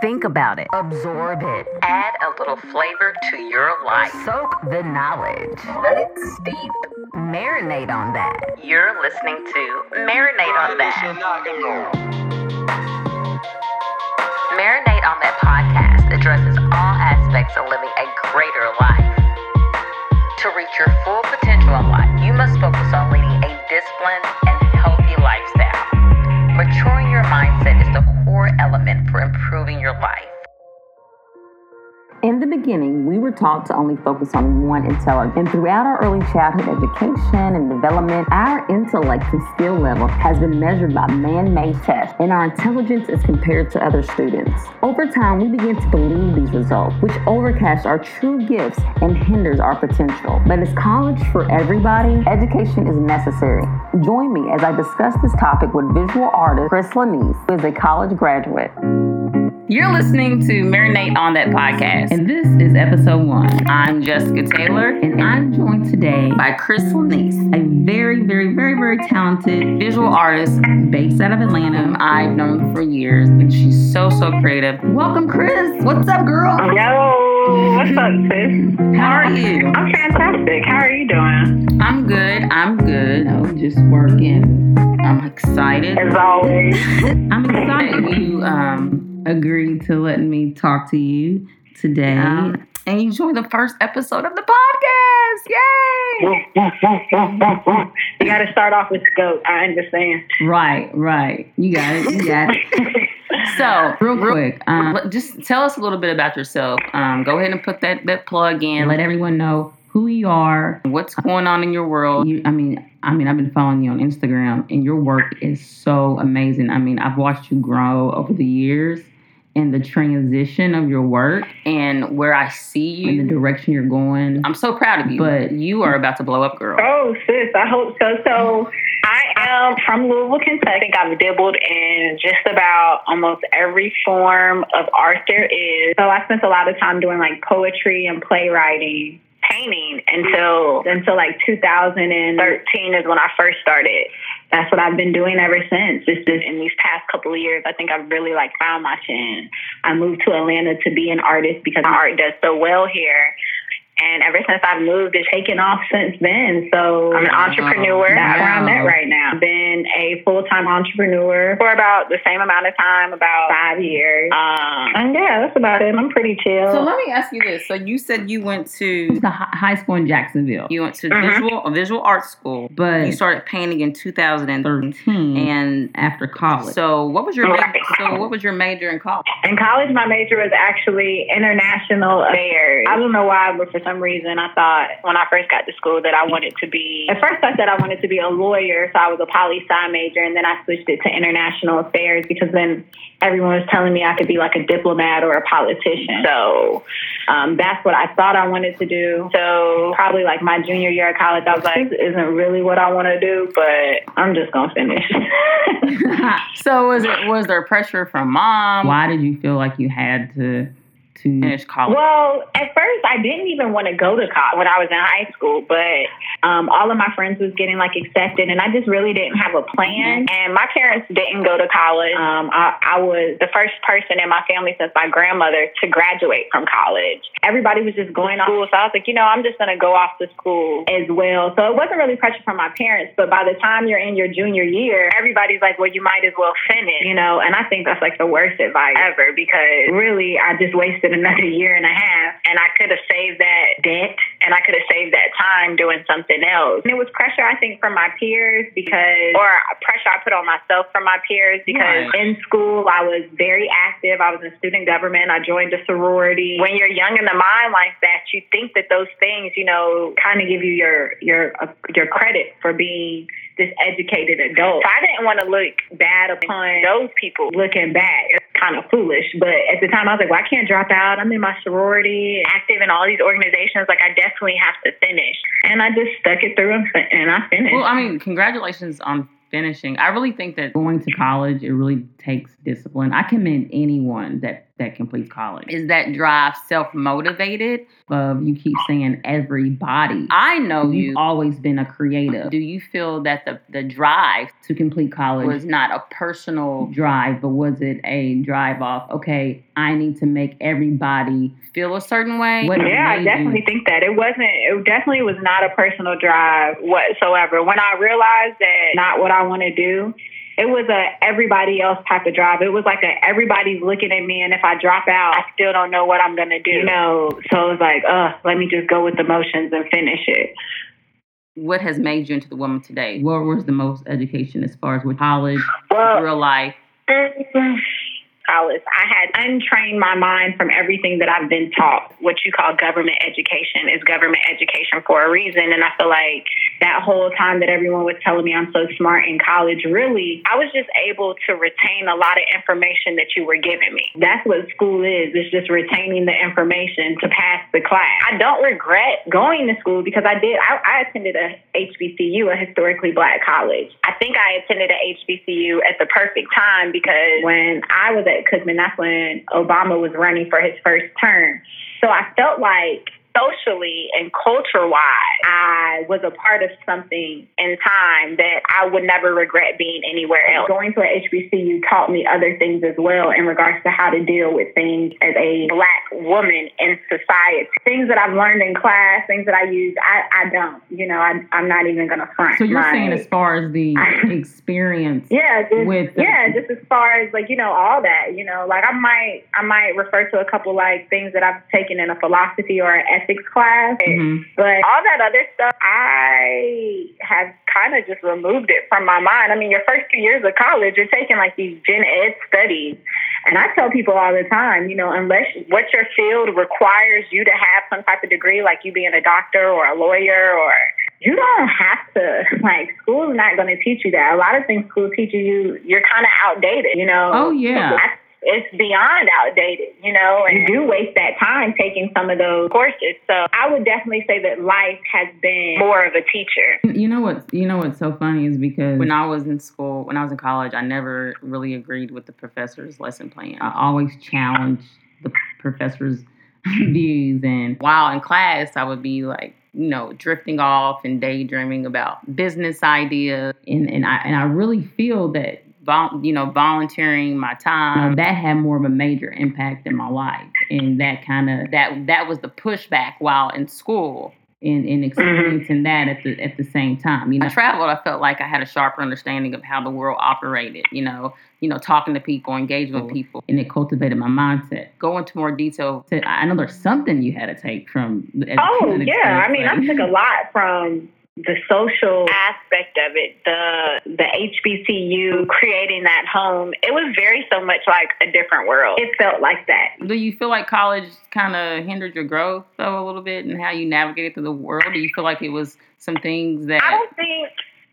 Think about it. Absorb it. Add a little flavor to your life. Soak the knowledge. Let it steep. Marinate on that. You're listening to Marinate on That. Marinate on That podcast addresses all aspects of living a greater life. To reach your full potential in life, you must focus on leading core element for improving your life. In the beginning, we were taught to only focus on one intelligence. And throughout our early childhood education and development, our intellect and skill level has been measured by man made tests, and our intelligence is compared to other students. Over time, we begin to believe these results, which overcasts our true gifts and hinders our potential. But is college for everybody? Education is necessary. Join me as I discuss this topic with visual artist Cris Laniese, who is a college graduate. You're listening to Marinate on That podcast, and this is episode one. I'm Jessica Taylor, and I'm joined today by Cris Laniese, a very, very, very, very talented visual artist based out of Atlanta. I've known for years, and she's so, so creative. Welcome, Cris. What's up, girl? Yo, what's up, sis? How are you? I'm fantastic. How are you doing? I'm good. I'm good. I'm just working. I'm excited. As always. I'm excited you um, agreed to letting me talk to you today. Um, and you joined the first episode of the podcast. Yay! you got to start off with the goat. I understand. Right, right. You got it. You got it. So, real quick, um, just tell us a little bit about yourself. Um, go ahead and put that, that plug in. Let everyone know who you are, what's going on in your world. You, I mean, I mean, I've been following you on Instagram, and your work is so amazing. I mean, I've watched you grow over the years, and the transition of your work, and where I see you, and the direction you're going. I'm so proud of you. But you are about to blow up, girl. Oh, sis, I hope so. So, I am from Louisville, Kentucky. I think I've dabbled in just about almost every form of art there is. So, I spent a lot of time doing like poetry and playwriting. Painting until until like 2013 is when I first started. That's what I've been doing ever since. Just in these past couple of years, I think I've really like found my chin. I moved to Atlanta to be an artist because my art does so well here. And ever since I've moved, it's taken off since then. So I'm an entrepreneur. That's where I'm at right now. I've been a full time entrepreneur for about the same amount of time, about five years. Um, and yeah, that's about it. I'm pretty chill. So let me ask you this. So you said you went to the high school in Jacksonville. You went to Mhm. visual a visual art school, but you started painting in 2013 and after college. So what was your Right. major, so what was your major in college? In college, my major was actually international affairs. I don't know why, but for some reason, I thought when I first got to school that I wanted to be. At first, I said I wanted to be a lawyer, so I was a poli sci major, and then I switched it to international affairs because then everyone was telling me I could be like a diplomat or a politician. So um, that's what I thought I wanted to do. So probably like my junior year of college, I was like, this isn't really what I want to do, but I'm just gonna finish. so was it was there pressure from mom? Why did you feel like you had to to finish college? Well, at first, I didn't even want to go to college when I was in high school, but um, all of my friends was getting like accepted, and I just really didn't have a plan. And my parents didn't go to college. Um, I, I was the first person in my family since my grandmother to graduate from college. Everybody was just going to school, so I was like, you know, I'm just going to go off to school as well. So it wasn't really pressure from my parents, but by the time you're in your junior year, everybody's like, well, you might as well finish, you know. And I think that's like the worst advice ever because really, I just wasted another year and a half, and I could have saved that debt and I could have saved that time doing something else. And it was pressure, I think, from my peers because, or pressure I put on myself from my peers because Right. in school I was very active. I was in student government. I joined a sorority. When you're young in the mind like that, you think that those things, you know, kind of give you your your uh, your credit for being this educated adult. So I didn't want to look bad upon those people looking back. Kind of foolish. But at the time, I was like, well, I can't drop out. I'm in my sorority, active in all these organizations. Like, I definitely have to finish. And I just stuck it through and I finished. Well, I mean, congratulations on finishing. I really think that going to college it really takes discipline. I commend anyone that that completes college? Is that drive self motivated? Of you keep saying everybody. I know you've always been a creative. Do you feel that the, the drive to complete college was not a personal drive, but was it a drive off, okay, I need to make everybody feel a certain way? What yeah, I definitely you? think that. It wasn't, it definitely was not a personal drive whatsoever. When I realized that not what I want to do, it was a everybody else type of drive. It was like a everybody's looking at me, and if I drop out, I still don't know what I'm gonna do. You know, so it's like, uh, let me just go with the motions and finish it. What has made you into the woman today? What was the most education as far as with college, well, real life? I had untrained my mind from everything that I've been taught. What you call government education is government education for a reason. And I feel like that whole time that everyone was telling me I'm so smart in college, really, I was just able to retain a lot of information that you were giving me. That's what school is. It's just retaining the information to pass the class. I don't regret going to school because I did. I, I attended a HBCU, a historically black college. I think I attended a HBCU at the perfect time because when I was at Cookman, that's when Obama was running for his first term. So I felt like socially and culture wise, I was a part of something in time that I would never regret being anywhere else. Going to a HBCU taught me other things as well in regards to how to deal with things as a black woman in society. Things that I've learned in class, things that I use, I, I don't. You know, I, am not even going to front. So you're saying as far as the experience, yeah, just, with the, yeah, just as far as like you know all that. You know, like I might I might refer to a couple like things that I've taken in a philosophy or an ethics class. Mm-hmm. But all that other stuff, I have kind of just removed it from my mind. I mean, your first two years of college, you're taking like these gen ed studies. And I tell people all the time, you know, unless what your field requires you to have some type of degree, like you being a doctor or a lawyer or you don't have to like school's not going to teach you that a lot of things school teaches you you're kind of outdated you know oh yeah it's beyond outdated, you know, and you do waste that time taking some of those courses. So I would definitely say that life has been more of a teacher. You know what? You know what's so funny is because when I was in school, when I was in college, I never really agreed with the professor's lesson plan. I always challenged the professor's views, and while in class, I would be like, you know, drifting off and daydreaming about business ideas. And, and I and I really feel that you know, volunteering my time, you know, that had more of a major impact in my life. And that kind of that that was the pushback while in school and, and experiencing mm-hmm. that at the at the same time. You know, I traveled, I felt like I had a sharper understanding of how the world operated, you know, you know, talking to people, engaging with people, and it cultivated my mindset. Go into more detail. To, I know there's something you had to take from. Oh yeah, I mean, I took a lot from the social aspect of it, the the HBCU creating that home, it was very so much like a different world. It felt like that. Do you feel like college kind of hindered your growth though a little bit and how you navigated through the world? Do you feel like it was some things that I don't think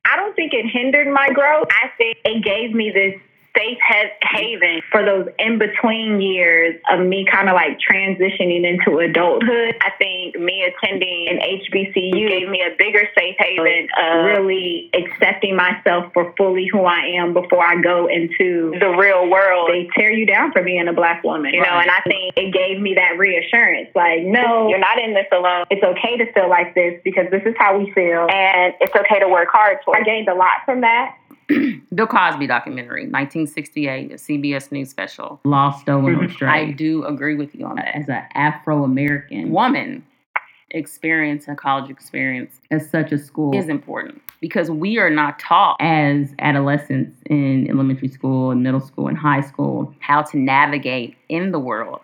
I don't think it hindered my growth. I think it gave me this safe haven for those in between years of me kind of like transitioning into adulthood. I think me attending an HBCU gave me a bigger safe haven of really accepting myself for fully who I am before I go into the real world. They tear you down for being a black woman, you know, and I think it gave me that reassurance like, no, you're not in this alone. It's okay to feel like this because this is how we feel and it's okay to work hard for it. I gained a lot from that. Bill Cosby documentary, 1968, a CBS News special. Lost, Stolen, or mhm. Strayed. I do agree with you on that. As an Afro American woman, experience and college experience at such a school is important because we are not taught as adolescents in elementary school and middle school and high school how to navigate in the world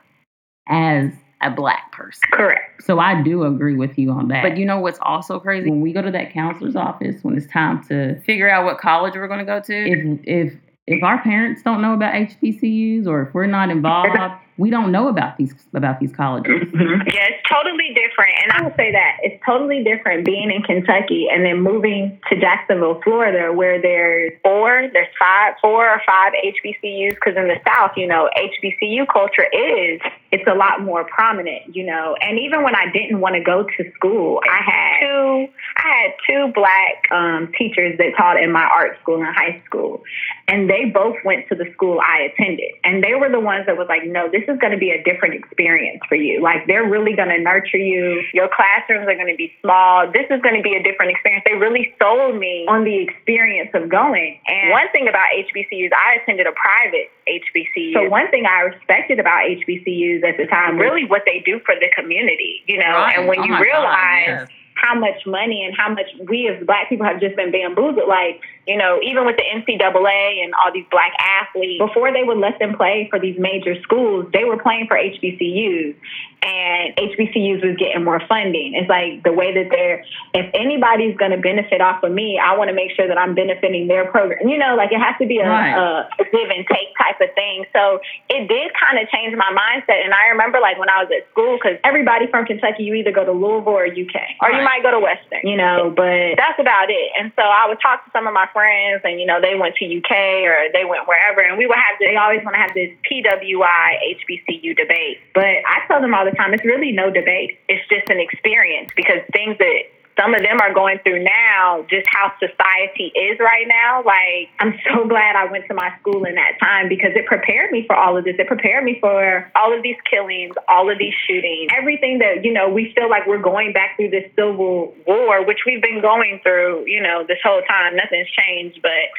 as a black person. Correct. So I do agree with you on that. But you know what's also crazy? When we go to that counselor's office, when it's time to figure out what college we're going to go to, if if if our parents don't know about HBCUs or if we're not involved, we don't know about these about these colleges. Mm-hmm. Yeah, it's totally different. And I will say that it's totally different being in Kentucky and then moving to Jacksonville, Florida, where there's four, there's five, four or five HBCUs. Because in the South, you know, HBCU culture is it's a lot more prominent, you know. And even when I didn't want to go to school, I had two, I had two black um, teachers that taught in my art school in high school, and they both went to the school I attended, and they were the ones that was like, no, this this is going to be a different experience for you. Like they're really going to nurture you. Your classrooms are going to be small. This is going to be a different experience. They really sold me on the experience of going. And one thing about HBCUs, I attended a private HBCU. So one thing I respected about HBCUs at the time, mm-hmm. really what they do for the community, you know, right. and when oh you realize. God, yes how much money and how much we as black people have just been bamboozled. Like, you know, even with the NCAA and all these black athletes, before they would let them play for these major schools, they were playing for HBCUs and HBCUs was getting more funding. It's like the way that they're, if anybody's going to benefit off of me, I want to make sure that I'm benefiting their program. You know, like it has to be a, right. a, a give and take type of thing. So it did kind of change my mindset. And I remember like when I was at school, because everybody from Kentucky, you either go to Louisville or UK, or right. you might go to Western, you know, but that's about it. And so I would talk to some of my friends and, you know, they went to UK or they went wherever. And we would have, to, they always want to have this PWI HBCU debate. But I tell them all the time, it's really no debate. It's just an experience because things that some of them are going through now, just how society is right now. Like, I'm so glad I went to my school in that time because it prepared me for all of this. It prepared me for all of these killings, all of these shootings, everything that, you know, we feel like we're going back through this civil war, which we've been going through, you know, this whole time. Nothing's changed, but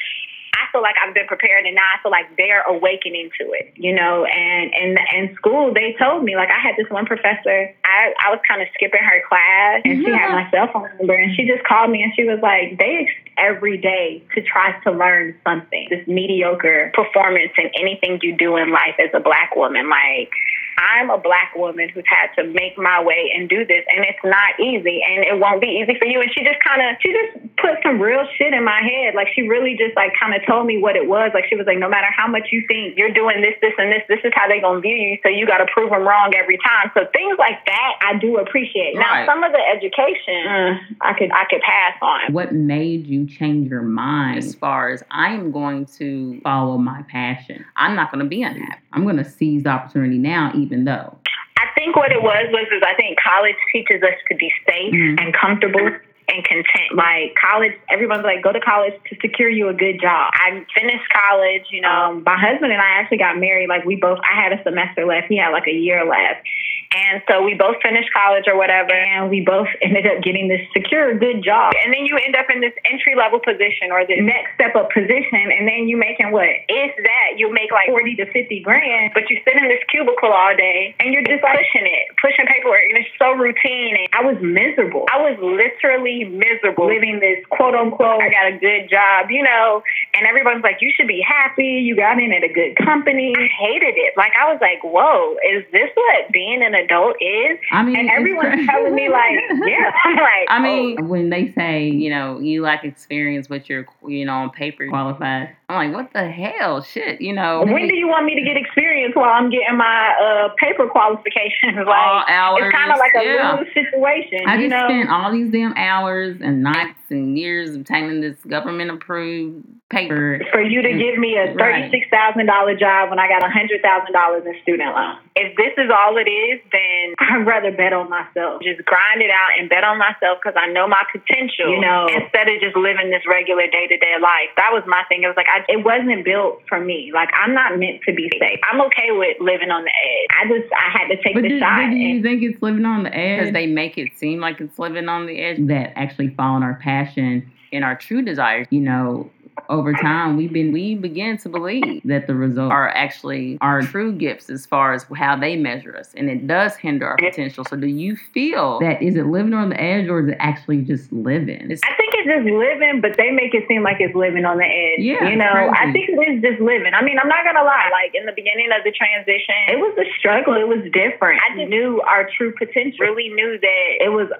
I feel like I've been prepared and now I feel like they're awakening to it, you know, and in in school they told me like I had this one professor, I, I was kind of skipping her class and yeah. she had my cell phone number and she just called me and she was like, they every day to try to learn something. This mediocre performance in anything you do in life as a black woman, like I'm a black woman who's had to make my way and do this, and it's not easy, and it won't be easy for you. And she just kind of, she just put some real shit in my head. Like she really just like kind of told me what it was. Like she was like, no matter how much you think you're doing this, this, and this, this is how they gonna view you. So you got to prove them wrong every time. So things like that, I do appreciate. Right. Now some of the education, uh, I could, I could pass on. What made you change your mind as far as I am going to follow my passion? I'm not going to be unhappy. I'm going to seize the opportunity now even though? I think what it was was is I think college teaches us to be safe mm-hmm. and comfortable and content. Like college, everyone's like, go to college to secure you a good job. I finished college, you know. Um, My husband and I actually got married. Like we both, I had a semester left. He had like a year left. And so we both finished college or whatever, and we both ended up getting this secure, good job. And then you end up in this entry level position or the next step up position, and then you making what? If that, you make like 40 to 50 grand, but you sit in this cubicle all day and you're just pushing it, pushing paperwork, and it's so routine. And I was miserable. I was literally miserable living this quote unquote, I got a good job, you know, and everyone's like, you should be happy. You got in at a good company. I hated it. Like, I was like, whoa, is this what being in a adult is. I mean, and everyone's telling me like, yeah. I'm like, I mean, oh. when they say, you know, you lack experience, but you're, you know, on paper qualified. I'm like, what the hell, shit, you know? When do you want me to get experience while I'm getting my uh, paper qualifications? Like, all hours, it's kind of like a yeah. lose situation. I just know? spent all these damn hours and nights and years obtaining this government approved paper for you to give me a thirty six thousand dollar job when I got a hundred thousand dollars in student loan. If this is all it is, then I'd rather bet on myself. Just grind it out and bet on myself because I know my potential. You know, instead of just living this regular day to day life. That was my thing. It was like I, it wasn't built for me. Like I'm not meant to be safe. I'm okay with living on the edge. I just I had to take but the do, shot. But do you think it's living on the edge? Because they make it seem like it's living on the edge. That actually following our passion and our true desires. You know, over time we've been we begin to believe that the results are actually our true gifts as far as how they measure us and it does hinder our potential so do you feel that is it living on the edge or is it actually just living it's, i think it's just living but they make it seem like it's living on the edge yeah you know crazy. i think it is just living i mean i'm not gonna lie like in the beginning of the transition it was a struggle it was different i just knew our true potential really knew that it was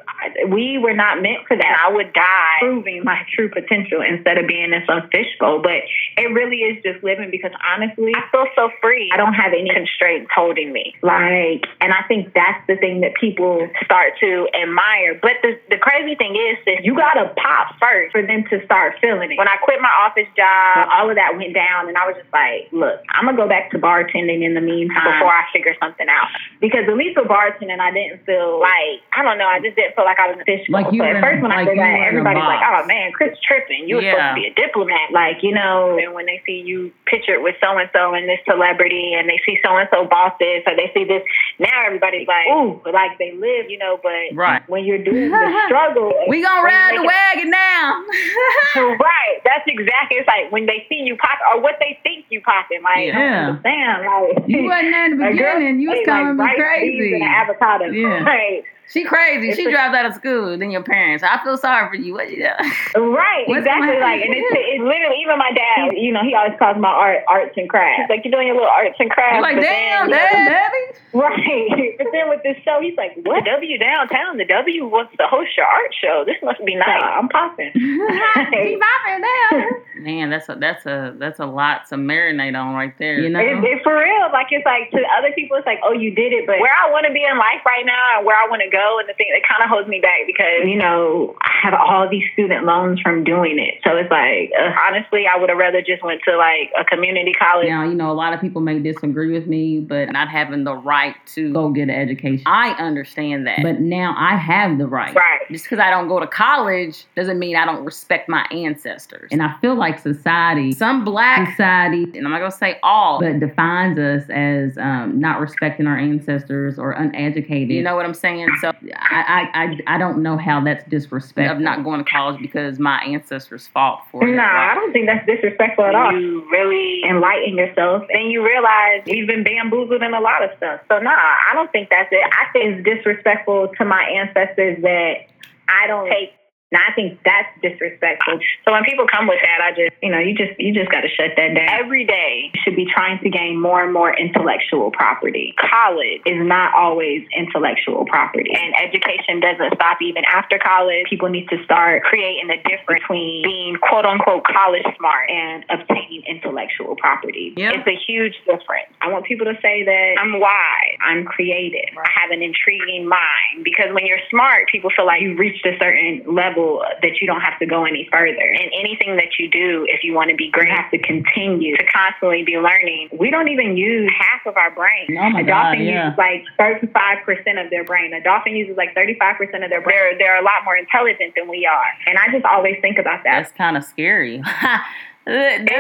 we were not meant for that i would die proving my true potential instead of being in some fishbowl. But it really is just living because honestly, I feel so free. I don't have any constraints holding me. Like, and I think that's the thing that people start to admire. But the, the crazy thing is that you got to pop first for them to start feeling it. When I quit my office job, all of that went down, and I was just like, look, I'm gonna go back to bartending in the meantime before I figure something out. Because at least with bartending, I didn't feel like I don't know, I just didn't feel like I was official. Like you so at first when I like said you that, were in a everybody's like, oh man, Cris tripping. You were Yeah. supposed to be a diplomat, like you know. And when they see you pictured with so and so and this celebrity, and they see so and so bought this, or they see this, now everybody's like, ooh, like they live, you know. But Right. when you're doing the struggle, We gonna ride the wagon now. right. That's exactly. It's like when they see you pop or what they think you popping. Like, Yeah. damn, like you wasn't there in the a girl beginning. You was ate, calling me like, rice, peas, crazy. and avocado. Yeah. Right. She crazy. It's She a- dropped out of school Then your parents. I feel sorry for you. What you doing? Right, What's exactly. Like, and it's, it's literally even my dad. You know, he always calls my art arts and crafts. He's like, you're doing your little arts and crafts. You're like, damn, then, damn, daddy. Right. But then with this show, he's like, what? W downtown. The W wants to host your art show. This must be nice. I'm popping. She popping down. Man, that's a that's a that's a lot to marinate on right there. You know, It, it, for real, like it's like to other people, it's like, oh, you did it. But where I want to be in life right now, and where I want to go, and the thing that kind of holds me back because you know I have all these student loans from doing it. So it's like, uh, honestly, I would have rather just went to like a community college. Now, you know, a lot of people may disagree with me, but not having the right to go get an education. I understand that. But now I have the right. Right. Just because I don't go to college doesn't mean I don't respect my ancestors. And I feel like society, some black society, and I'm not going to say all, but defines us as um, not respecting our ancestors or uneducated. You know what I'm saying? So I, I, I, I don't know how that's disrespectful of not going to college because my ancestors fought for it. Nah, I don't think that's disrespectful at all. You really enlighten yourself, and you realize we've been bamboozled in a lot of stuff. So nah, I don't think that's it. I think it's disrespectful to my ancestors that I don't take. Now I think that's disrespectful. So when people come with that, I just, you know, you just, you just got to shut that down. Every day you should be trying to gain more and more intellectual property. College is not always intellectual property, and education doesn't stop even after college. People need to start creating a difference between being quote unquote college smart and obtaining intellectual property. It's a huge difference. I want people to say that I'm wise, I'm creative, I have an intriguing mind. Because when you're smart, people feel like you've reached a certain level that you don't have to go any further. And anything that you do, if you want to be great, you have to continue to constantly be learning. We don't even use half of our brain. Oh my a God, dolphin yeah. uses like 35% of their brain. A dolphin uses like 35% of their brain. They're, they're a lot more intelligent than we are. And I just always think about that. That's kind of scary. Damn.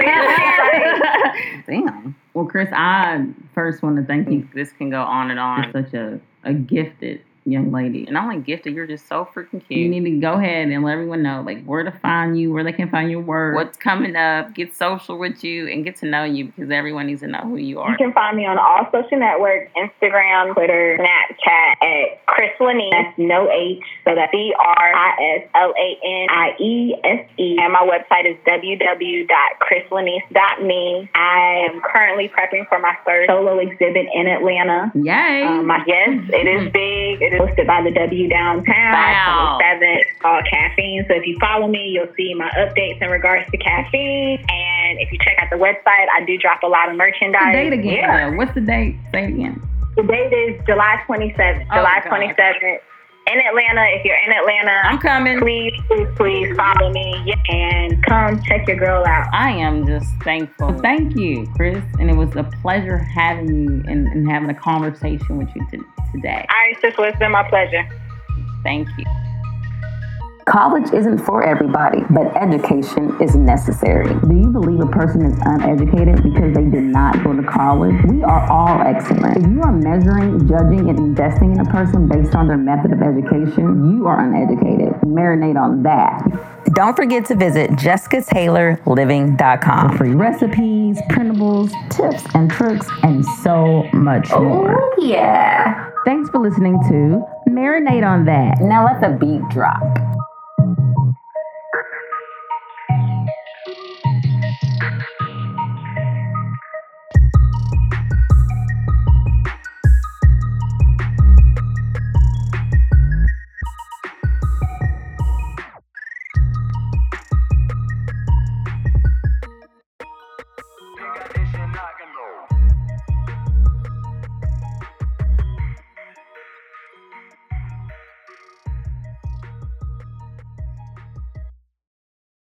Well, Cris, I first want to thank you. This can go on and on. Such a, a gifted young lady. And I'm like, gifted, you're just so freaking cute. You need to go ahead and let everyone know like where to find you, where they can find your work, what's coming up, get social with you, and get to know you because everyone needs to know who you are. You can find me on all social networks Instagram, Twitter, Snapchat at Cris Laniese. That's no H. So that's C R I S L A N I E S E. And my website is www.crislaniese.me. I am currently prepping for my first solo exhibit in Atlanta. Yay. Um, my, yes, it is big. It is hosted by the W Downtown. Wow. October 7th. It's called Caffeine. So if you follow me, you'll see my updates in regards to caffeine. And if you check out the website, I do drop a lot of merchandise. date again. Yeah. What's the date? Say it again. The date is July 27th. Oh, July God. 27th. In Atlanta, if you're in Atlanta, I'm coming. please, please, please follow me and come check your girl out. I am just thankful. Thank you, Cris. And it was a pleasure having you and, and having a conversation with you to, today. All right, sis, well, it's been my pleasure. Thank you. College isn't for everybody, but education is necessary. Do you believe a person is uneducated because they did not go to college? We are all excellent. If you are measuring, judging, and investing in a person based on their method of education, you are uneducated. Marinate on that. Don't forget to visit jessicataylorliving.com. For free recipes, printables, tips and tricks, and so much oh, more. Oh, yeah. Thanks for listening to Marinate on That. Now let the beat drop.